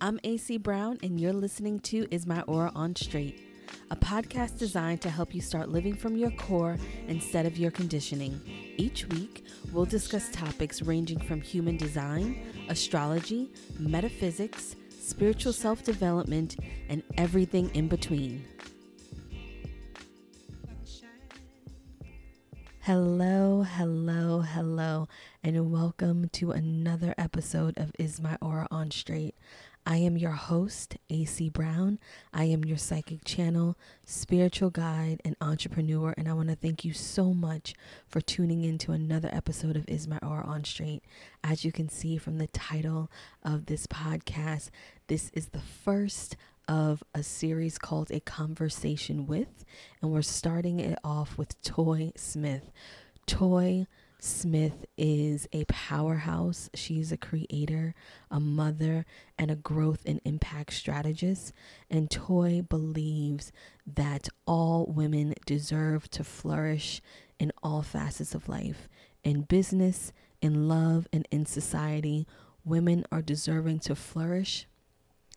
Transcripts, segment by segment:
I'm AC Brown, and you're listening to Is My Aura On Straight, a podcast designed to help you start living from your core instead of your conditioning. Each week, we'll discuss topics ranging from human design, astrology, metaphysics, spiritual self development, and everything in between. Hello, hello, hello, and welcome to another episode of Is My Aura On Straight. I am your host, AC Brown. I am your psychic channel, spiritual guide, and entrepreneur. And I want to thank you so much for tuning in to another episode of Is My Aura on Straight. As you can see from the title of this podcast, this is the first of a series called A Conversation with, and we're starting it off with Toy Smith. Toy Smith is a powerhouse. She's a creator, a mother, and a growth and impact strategist. And Toy believes that all women deserve to flourish in all facets of life in business, in love, and in society. Women are deserving to flourish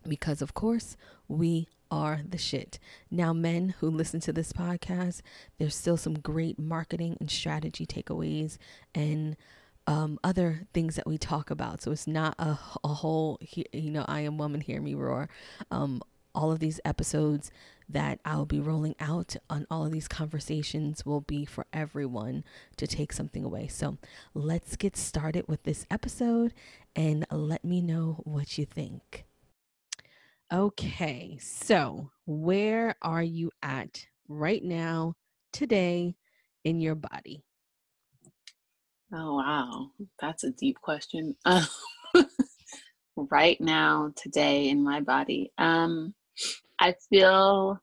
because, of course, we are the shit. Now, men who listen to this podcast, there's still some great marketing and strategy takeaways and um, other things that we talk about. So it's not a, a whole, you know, I am woman, hear me roar. Um, all of these episodes that I'll be rolling out on all of these conversations will be for everyone to take something away. So let's get started with this episode and let me know what you think. Okay, so where are you at right now, today, in your body? Oh, wow. That's a deep question. right now, today, in my body, um, I feel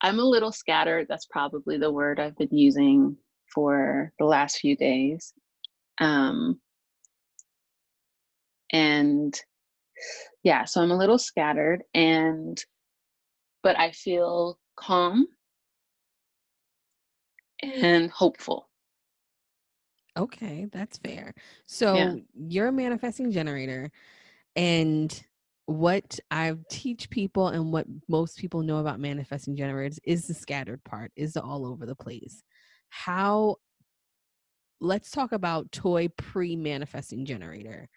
I'm a little scattered. That's probably the word I've been using for the last few days. Um, and yeah, so I'm a little scattered and but I feel calm and hopeful. Okay, that's fair. So yeah. you're a manifesting generator and what I teach people and what most people know about manifesting generators is the scattered part, is the all over the place. How let's talk about toy pre-manifesting generator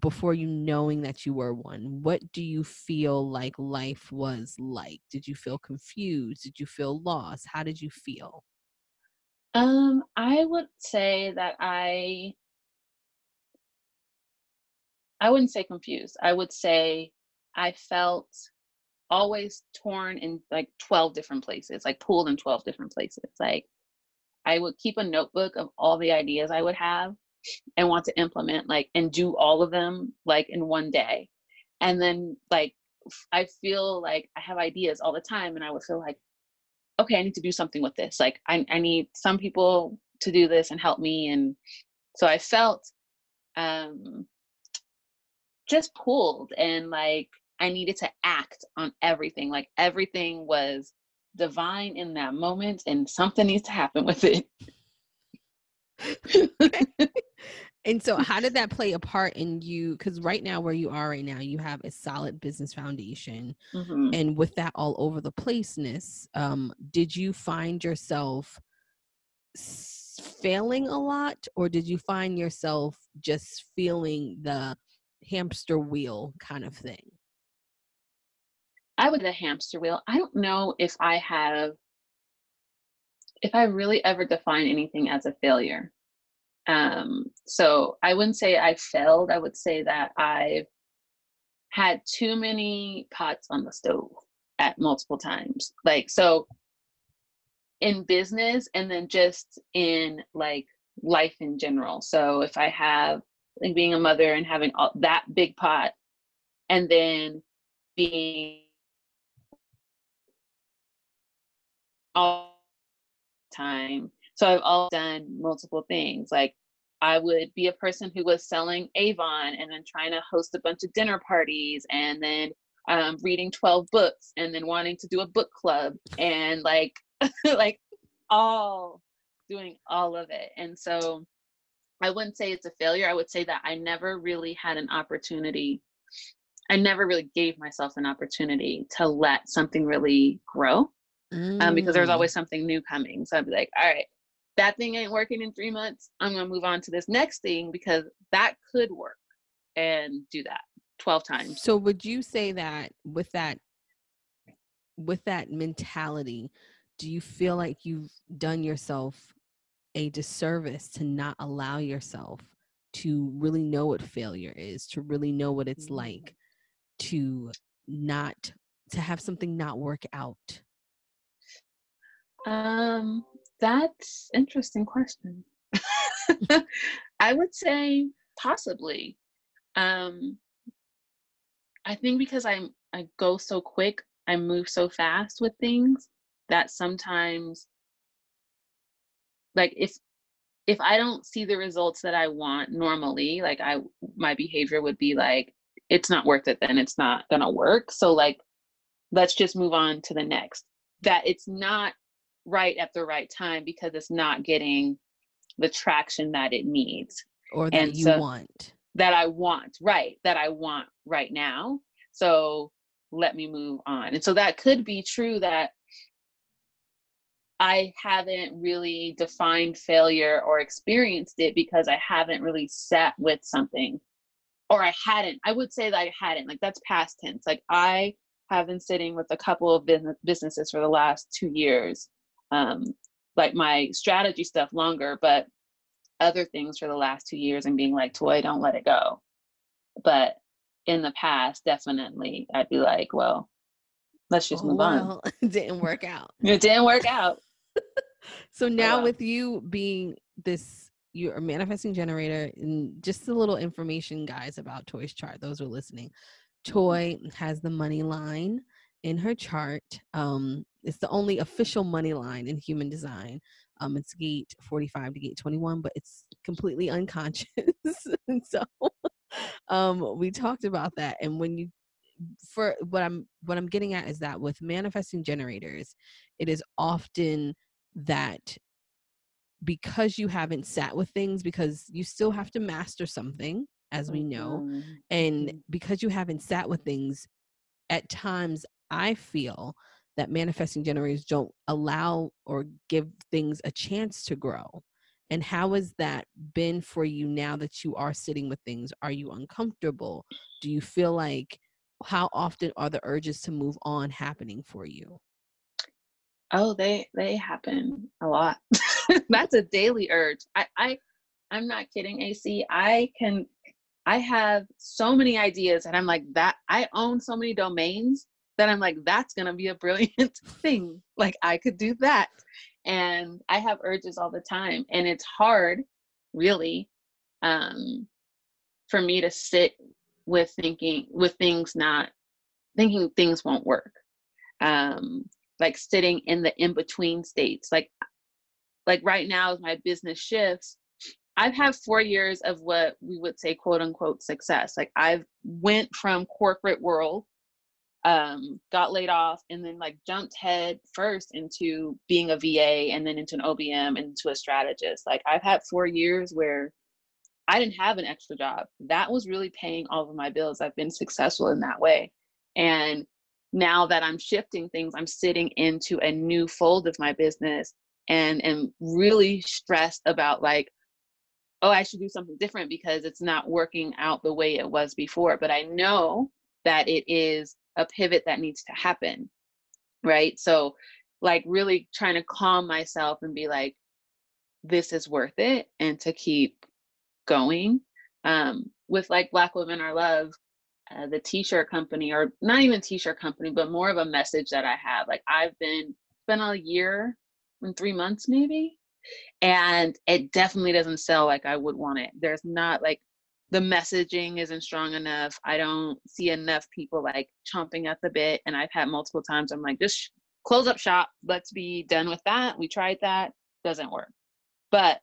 before you knowing that you were one what do you feel like life was like? Did you feel confused? Did you feel lost? How did you feel? Um i would say that i i wouldn't say confused i would say i felt always torn in like 12 different places like pulled in 12 different places like i would keep a notebook of all the ideas i would have and want to implement like and do all of them like in one day. And then like i feel like i have ideas all the time and i would feel like okay i need to do something with this. Like i, I need some people to do this and help me. And so i felt um just pulled and like i needed to act on everything. Like everything was divine in that moment and something needs to happen with it and so how did that play a part in you because right now where you are right now you have a solid business foundation mm-hmm. and with that all over the placeness um, did you find yourself failing a lot or did you find yourself just feeling the hamster wheel kind of thing i would the hamster wheel i don't know if i have if I really ever define anything as a failure. Um, so I wouldn't say I failed. I would say that I've had too many pots on the stove at multiple times. Like, so in business and then just in like life in general. So if I have like being a mother and having all, that big pot and then being all time. So I've all done multiple things. Like I would be a person who was selling Avon and then trying to host a bunch of dinner parties and then um, reading 12 books and then wanting to do a book club and like like all doing all of it. And so I wouldn't say it's a failure. I would say that I never really had an opportunity. I never really gave myself an opportunity to let something really grow mm. um, because there's mm. always something new coming. So I'd be like, all right, that thing ain't working in three months. I'm going to move on to this next thing because that could work and do that 12 times. So would you say that with that with that mentality, do you feel like you've done yourself a disservice to not allow yourself to really know what failure is, to really know what it's mm-hmm. like to not to have something not work out? Um, that's interesting question. I would say possibly. Um, I think because I'm I go so quick, I move so fast with things that sometimes like if if I don't see the results that I want normally, like I my behavior would be like it's not worth it then it's not to work. So like let's just move on to the next. That it's not right at the right time because it's not getting the traction that it needs or that and you so, want. That I want, right, that I want right now. So let me move on. And so that could be true that I haven't really defined failure or experienced it because I haven't really sat with something or I hadn't. I would say that I hadn't. Like that's past tense. Like I have been sitting with a couple of business businesses for the last two years. Um, like my strategy stuff longer, but other things for the last two years and being like, toy, don't let it go. But in the past, definitely I'd be like, well, let's just oh, move well, on. It didn't work out. it didn't work out. so oh, now with you being this you're a manifesting generator and just a little information guys about toy's chart those who are listening toy has the money line in her chart um it's the only official money line in human design um it's gate 45 to gate 21 but it's completely unconscious and so um we talked about that and when you for what i'm what i'm getting at is that with manifesting generators it is often that because you haven't sat with things because you still have to master something as we know mm-hmm. and mm-hmm. because you haven't sat with things at times i feel that manifesting generators don't allow or give things a chance to grow and how has that been for you now that you are sitting with things? Are you uncomfortable? Do you feel like how often are the urges to move on happening for you? Oh they they happen a lot. That's a daily urge. I i i'm not kidding ac i can i have so many ideas and i'm like that i own so many domains that i'm like that's gonna be a brilliant thing. Like i could do that. And i have urges all the time and it's hard really um for me to sit with thinking with things not thinking things won't work. Um like sitting in the in between states. Like like right now as my business shifts i've had four years of what we would say quote unquote success. Like i've went from corporate world um got laid off and then like jumped head first into being a va and then into an obm and into a strategist. Like i've had four years where i didn't have an extra job. That was really paying all of my bills. I've been successful in that way. And now that I'm shifting things, I'm sitting into a new fold of my business and am really stressed about like, oh, I should do something different because it's not working out the way it was before. But I know that it is a pivot that needs to happen. Right. So, like, really trying to calm myself and be like, this is worth it and to keep going. Um, with like Black Women Are Love, uh, the t-shirt company or not even t-shirt company but more of a message that i have like i've been been a year and three months maybe and it definitely doesn't sell like i would want it there's not like the messaging isn't strong enough i don't see enough people like chomping at the bit and i've had multiple times i'm like just close up shop let's be done with that we tried that doesn't work. But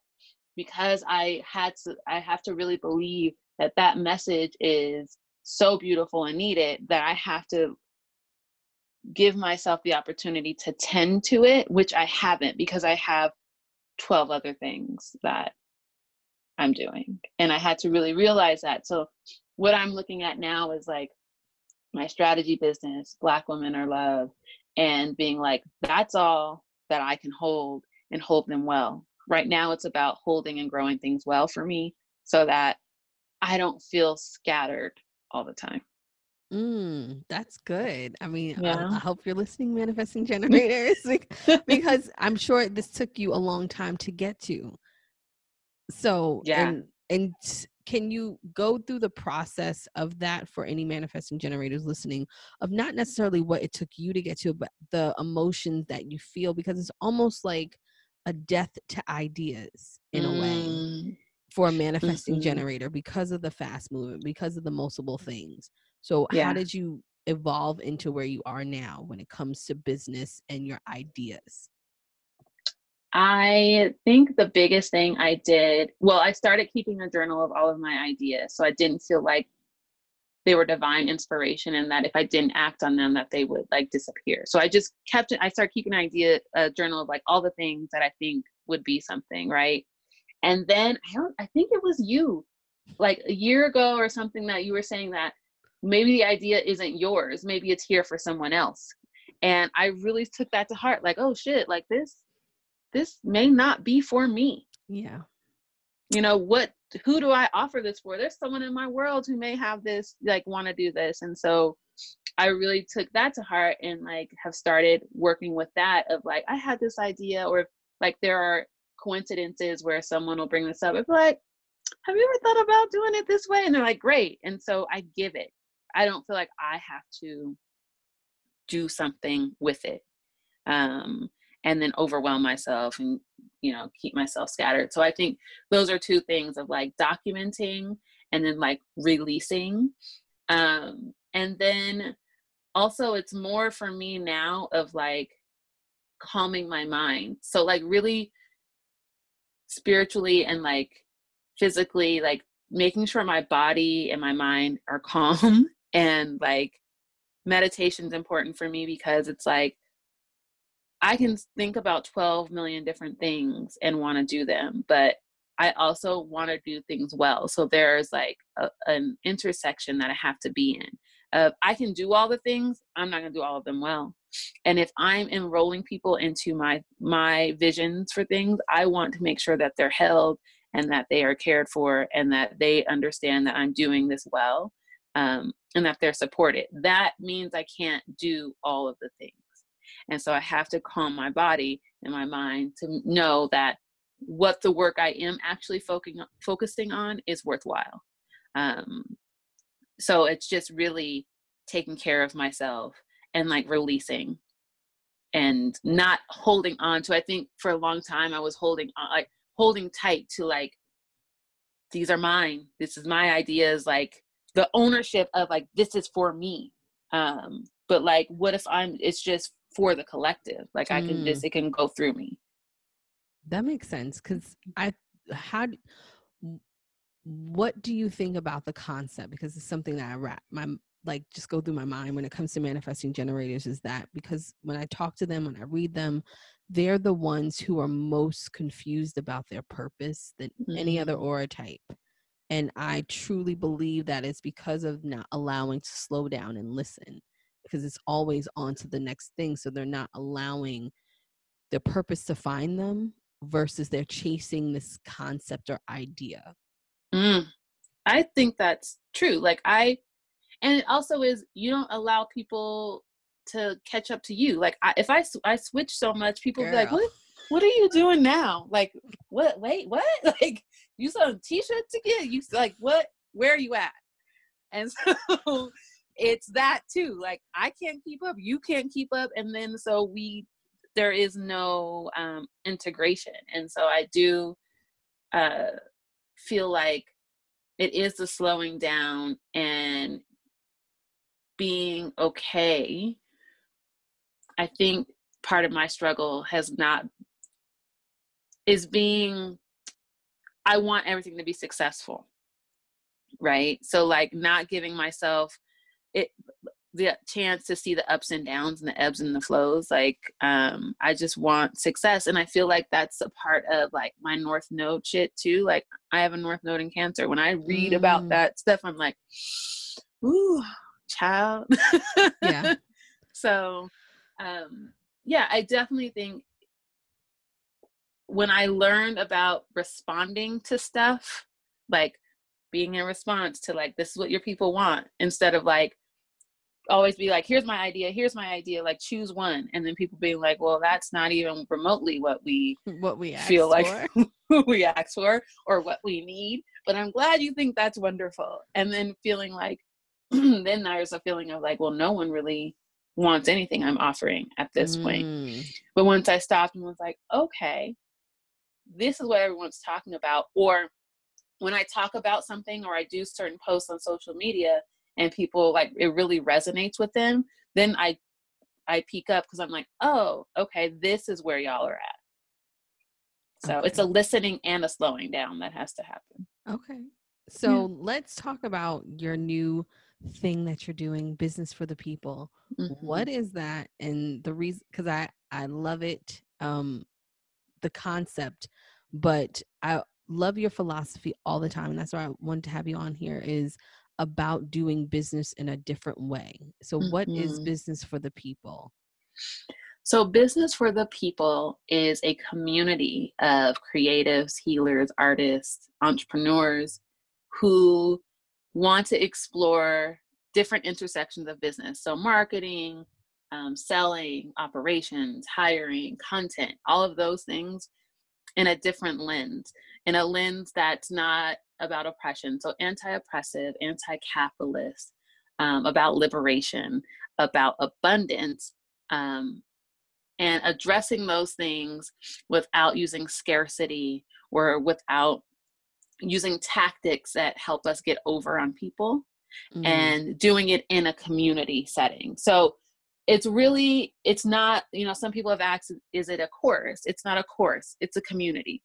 because i had to i have to really believe that that message is so beautiful and needed that I have to give myself the opportunity to tend to it, which I haven't because I have 12 other things that I'm doing. And I had to really realize that. So what I'm looking at now is like my strategy business, Black Women Are Love, and being like, that's all that I can hold and hold them well. Right now, it's about holding and growing things well for me so that I don't feel scattered all the time. Mm, that's good. I mean, yeah. I, I, hope you're listening, manifesting generators, because I'm sure this took you a long time to get to. So, yeah. And, and can you go through the process of that for any manifesting generators listening of not necessarily what it took you to get to, but the emotions that you feel? Because it's almost like a death to ideas in mm. a way mm. for a manifesting mm-hmm. generator because of the fast movement, because of the multiple things. So, yeah. how did you evolve into where you are now when it comes to business and your ideas? I think the biggest thing I did, well, I started keeping a journal of all of my ideas. So I didn't feel like they were divine inspiration and that if I didn't act on them, that they would like disappear. So I just kept it, I started keeping an idea, a journal of like all the things that I think would be something, right? And then I don't, I think it was you like a year ago or something that you were saying that maybe the idea isn't yours maybe it's here for someone else and i really took that to heart like oh shit like this this may not be for me. Yeah. You know what who do i offer this for? There's someone in my world who may have this like want to do this. And so i really took that to heart and like have started working with that of like i had this idea or like there are coincidences where someone will bring this up it's like have you ever thought about doing it this way? And they're like great. And so i give it. I don't feel like I have to do something with it. Um, and then overwhelm myself and you know keep myself scattered. So I think those are two things of like documenting and then like releasing. Um, and then also it's more for me now of like calming my mind. So like really spiritually and like physically like making sure my body and my mind are calm and like meditation is important for me because it's like I can think about 12 million different things and want to do them, but I also want to do things well. So there's like a, an intersection that I have to be in. Uh, I can do all the things, I'm not going to do all of them well. And if I'm enrolling people into my my visions for things, I want to make sure that they're held and that they are cared for and that they understand that I'm doing this well um, and that they're supported. That means I can't do all of the things. And so I have to calm my body and my mind to know that what the work I am actually focusing focusing on is worthwhile. Um, so it's just really taking care of myself and like releasing and not holding on to. I think for a long time I was holding on, like holding tight to like these are mine. This is my ideas. Like the ownership of like this is for me um but like what if i'm it's just for the collective like i can just mm. it can go through me that makes sense because i how what do you think about the concept because it's something that i wrap my like just go through my mind when it comes to manifesting generators is that because when i talk to them when i read them they're the ones who are most confused about their purpose than mm-hmm. any other mm. aura type and I truly believe that it's because of not allowing to slow down and listen because it's always on to the next thing. So they're not allowing their purpose to find them versus they're chasing this concept or idea. Mm, I think that's true. Like, I, and it also is you don't allow people to catch up to you. Like, I, if I, I switch so much, people Girl. be like, what? What are you doing now? Like, what? Wait, what? Like, you saw t-shirts again you like what where are you at and so it's that too like i can't keep up you can't keep up and then so we there is no um integration and so i do uh feel like it is the slowing down and being okay i think part of my struggle has not is being I want everything to be successful. Right. So, like, not giving myself it, the chance to see the ups and downs and the ebbs and the flows like um i just want success and i feel like that's a part of like my north node shit too like i have a north node in cancer. When i read mm. about that stuff i'm like ooh child. Yeah. So um yeah i definitely think when i learned about responding to stuff like being in response to like this is what your people want instead of like always be like here's my idea here's my idea like choose one and then people being like well that's not even remotely what we what we feel like we ask for or what we need but i'm glad you think that's wonderful. And then feeling like then there's a feeling of like well no one really wants anything i'm offering at this mm. point but once i stopped and was like okay this is what everyone's talking about or when I talk about something or I do certain posts on social media and people like it really resonates with them, then I I peek up because I'm like, oh, okay, this is where y'all are at. So okay. it's a listening and a slowing down that has to happen. Okay. So yeah. let's talk about your new thing that you're doing, business for the people. Mm-hmm. What is that? And the reason because I I love it, um, the concept, but I love your philosophy all the time and that's why i wanted to have you on here is about doing business in a different way so mm-hmm. what is mm-hmm. business for the people so business for the people is a community of creatives healers artists entrepreneurs who want to explore different intersections of business so marketing um, selling operations hiring content all of those things in a different lens in a lens that's not about oppression. So anti oppressive, anti capitalist, um, about liberation, about abundance, um, and addressing those things without using scarcity or without using tactics that help us get over on people mm. and doing it in a community setting. So it's really it's not you know some people have asked is it a course it's not a course it's a community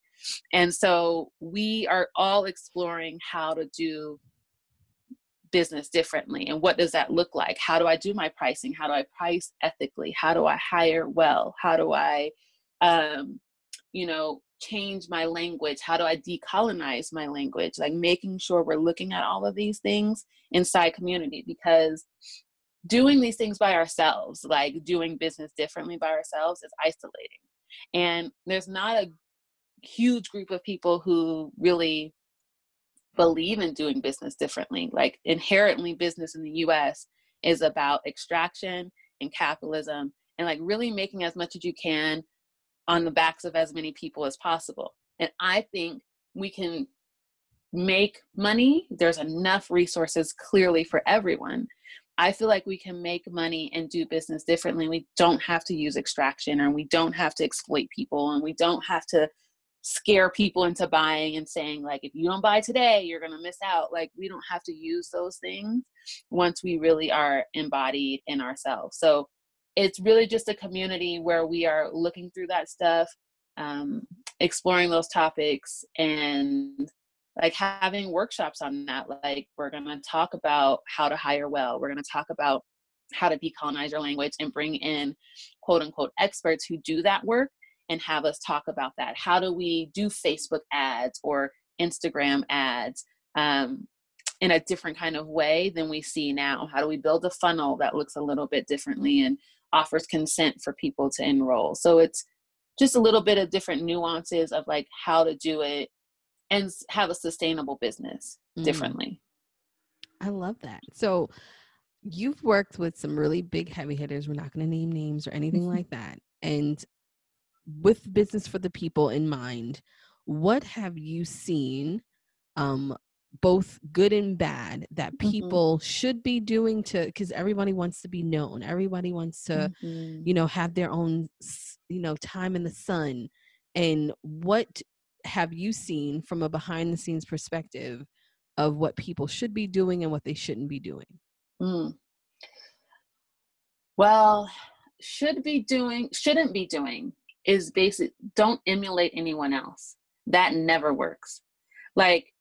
and so we are all exploring how to do business differently and what does that look like? How do I do my pricing? How do I price ethically? How do I hire well? How do I um, you know, change my language? How do I decolonize my language? Like making sure we're looking at all of these things inside community because doing these things by ourselves, like doing business differently by ourselves, is isolating. And there's not a huge group of people who really believe in doing business differently. Like inherently, business in the US is about extraction and capitalism and like really making as much as you can on the backs of as many people as possible. And I think we can make money. There's enough resources clearly for everyone. I feel like we can make money and do business differently. We don't have to use extraction and we don't have to exploit people and we don't have to scare people into buying and saying like if you don't buy today you're going to miss out like we don't have to use those things once we really are embodied in ourselves so it's really just a community where we are looking through that stuff um, exploring those topics and like having workshops on that like we're going to talk about how to hire well we're going to talk about how to decolonize your language and bring in quote unquote experts who do that work and have us talk about that. How do we do Facebook ads or Instagram ads um, in a different kind of way than we see now? How do we build a funnel that looks a little bit differently and offers consent for people to enroll? So it's just a little bit of different nuances of like how to do it and have a sustainable business mm. differently. I love that. So you've worked with some really big heavy hitters. We're not going to name names or anything like that. And with business for the people in mind, what have you seen, um, both good and bad, that mm-hmm. people mm-hmm. should be doing to? Because everybody wants to be known. Everybody wants to, mm-hmm. you know, have their own, you know, time in the sun. And what have you seen from a behind the scenes perspective of what people should be doing and what they shouldn't be doing? Mm. Well, should be doing, shouldn't be doing is basic don't emulate anyone else that never works like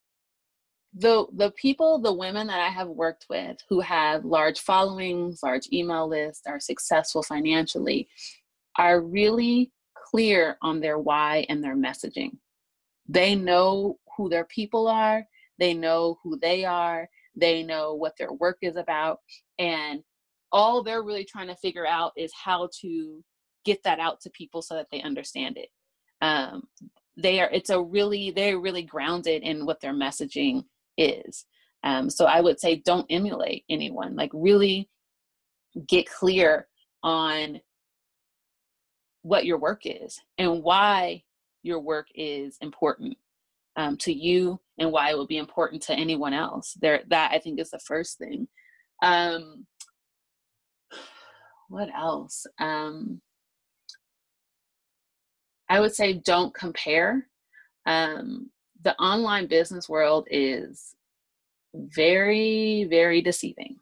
the the people, the women that I have worked with who have large followings, large email lists, are successful financially, are really clear on their why and their messaging. They know who their people are, they know who they are, they know what their work is about, and all they're really trying to figure out is how to get that out to people so that they understand it. Um, they are it's a really they're really grounded in what their messaging is. Um, so I would say don't emulate anyone. Like really get clear on what your work is and why your work is important um, to you and why it would be important to anyone else. There, that I think is the first thing. Um, what else? Um, I would say don't compare. Um, the online business world is very, very deceiving.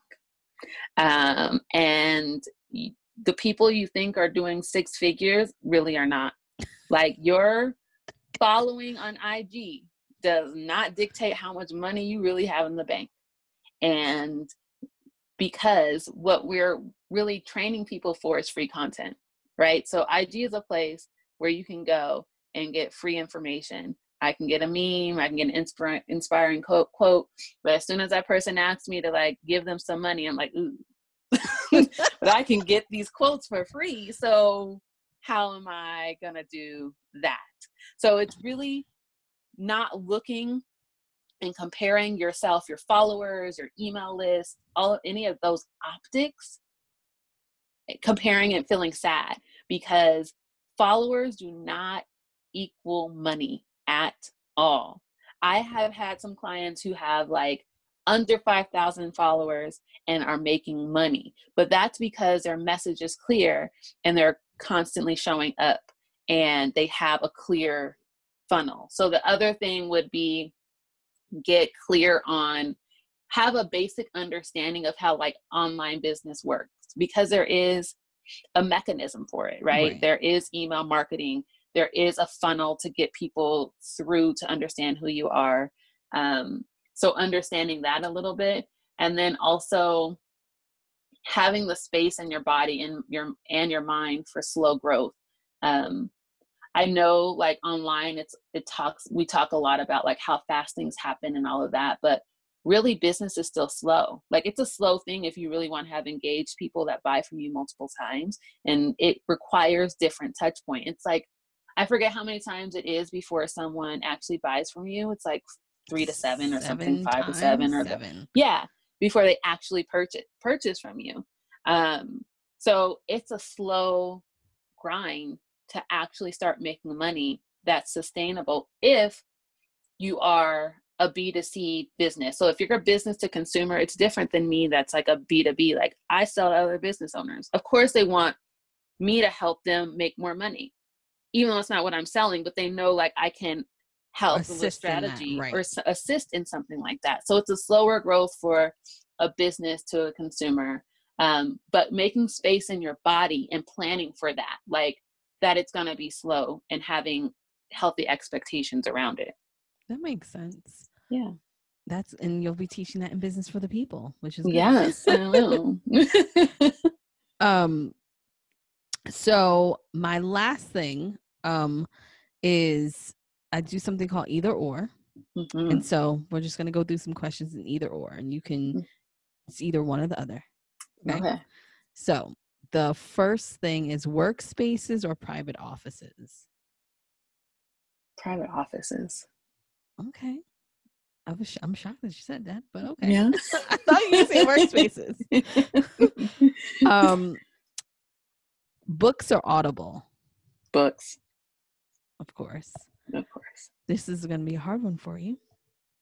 Um, and the people you think are doing six figures really are not. Like your following on IG does not dictate how much money you really have in the bank. And because what we're really training people for is free content, right? So IG is a place where you can go and get free information. I can get a meme, I can get an inspir- inspiring quote, quote, but as soon as that person asks me to like give them some money, I'm like, ooh. but I can get these quotes for free. So how am I gonna do that? So it's really not looking and comparing yourself, your followers, your email list, all any of those optics, eh, comparing and feeling sad because followers do not equal money at all. I have had some clients who have like under 5,000 followers and are making money, but that's because their message is clear and they're constantly showing up and they have a clear funnel. So the other thing would be get clear on have a basic understanding of how like online business works because there is a mechanism for it, right? right? There is email marketing, there is a funnel to get people through to understand who you are. Um, so understanding that a little bit, and then also having the space in your body and your and your mind for slow growth. Um, I know like online it's it talks we talk a lot about like how fast things happen and all of that, but really business is still slow. Like it's a slow thing if you really want to have engaged people that buy from you multiple times and it requires different touch point. It's like I forget how many times it is before someone actually buys from you. It's like three to seven or seven something, five to seven or seven. yeah, before they actually purchase purchase from you. Um, so it's a slow grind to actually start making money that's sustainable if you are a B2C business. So if you're a business to consumer, it's different than me that's like a B2B. Like I sell to other business owners. Of course, they want me to help them make more money, even though it's not what I'm selling, but they know like I can help assist with strategy that, right. or assist in something like that. So it's a slower growth for a business to a consumer. Um, but making space in your body and planning for that, like that it's going to be slow and having healthy expectations around it. That makes sense. Yeah. That's and you'll be teaching that in business for the people, which is good. yes, I will. um so my last thing um is I do something called either or. Mm-hmm. And so we're just gonna go through some questions in either or and you can mm. it's either one or the other. Okay. okay. So the first thing is workspaces or private offices. Private offices. Okay. I was I'm shocked that you said that, but okay. Yeah. I thought you say workspaces. um books or audible? Books. Of course. Of course. This is gonna be a hard one for you.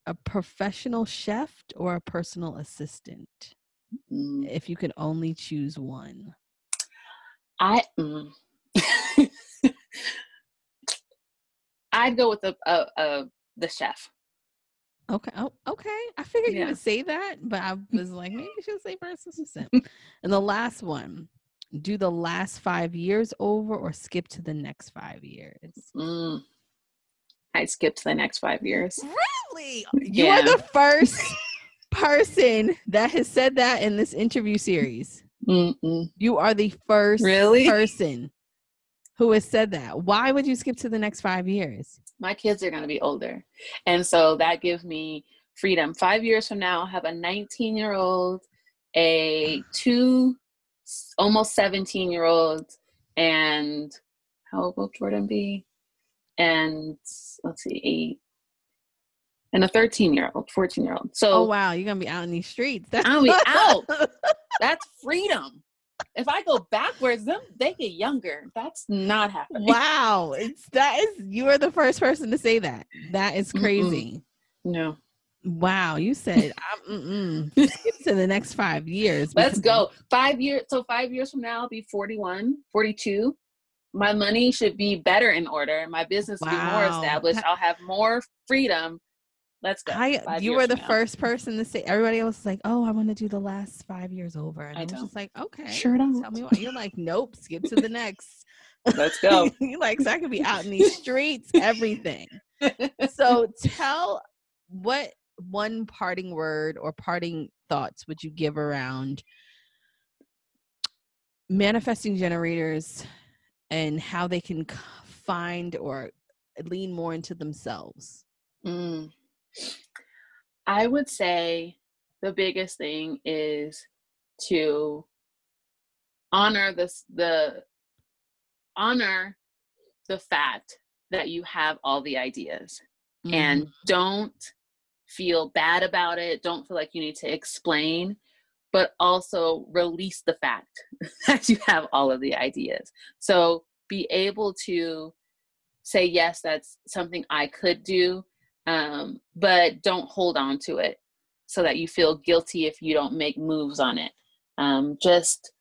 A professional chef or a personal assistant? Mm. If you could only choose one. I mm. I'd go with a, a, a the chef. Okay. Oh, okay. I figured yeah. you would say that, but I was like, maybe she'll say first assistant. and the last one, do the last five years over or skip to the next five years? Mm. I skipped to the next five years. Really? You are the first person that has said that in this interview series. Mm-mm. You are the first Really? person who has said that. Why would you skip to the next five years? My kids are going to be older. And so that gives me freedom. Five years from now, I'll have a 19 year old, a two, almost 17 year old, and how old will Jordan be? And let's see, eight, and a 13 year old, 14 year old. So Oh wow, you're gonna be out in these streets. That's I'll be out. that's freedom. If I go backwards, them they get younger. That's not happening. wow, it's that is you are the first person to say that. That is Mm-mm. crazy. No. Wow, you said I'm mm-mm. to the next five years. Let's go. Five years. So five years from now, I'll be 41, 42. My money should be better in order. My business will be more established. That- I'll have more freedom. Let's go. I, you were the now. first person to say. Everybody else is like, "Oh, I want to do the last five years over," and I I, was don't. just like, "Okay, Sure don't. tell me why." You're like, "Nope, skip to the next." Let's go. you like, so I could be out in these streets, everything. so tell what one parting word or parting thoughts would you give around manifesting generators and how they can find or lean more into themselves. Mm. I would say the biggest thing is to honor this the honor the fact that you have all the ideas and don't feel bad about it. Don't feel like you need to explain but also release the fact that you have all of the ideas so be able to say yes that's something i could do um, but don't hold on to it so that you feel guilty if you don't make moves on it um, just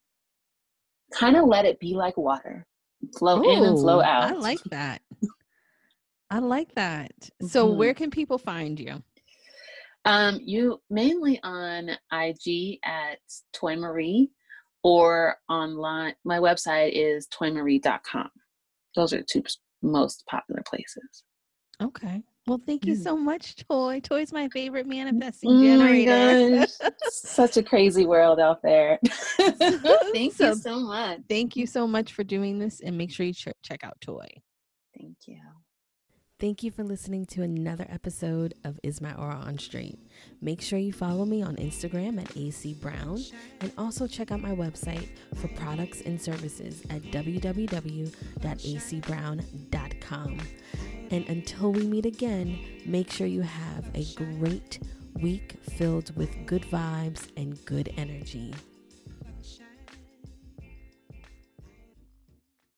kind of let it be like water flow in and flow out I like that. I like that. So Mhm. where can people find you? Um, you mainly on IG at Toy Marie or online. My website is toymarie.com. Those are the two most popular places. Okay. Well, thank you Mm. so much, Toy. Toy's my favorite manifesting Oh generator. Such a crazy world out there. Thank So- you so much. Thank you so much for doing this and make sure you ch- check out Toy. Thank you. Thank you for listening to another episode of Is My Aura on Straight. Make sure you follow me on Instagram at AC Brown and also check out my website for products and services at www.acbrown.com. And until we meet again, make sure you have a great week filled with good vibes and good energy.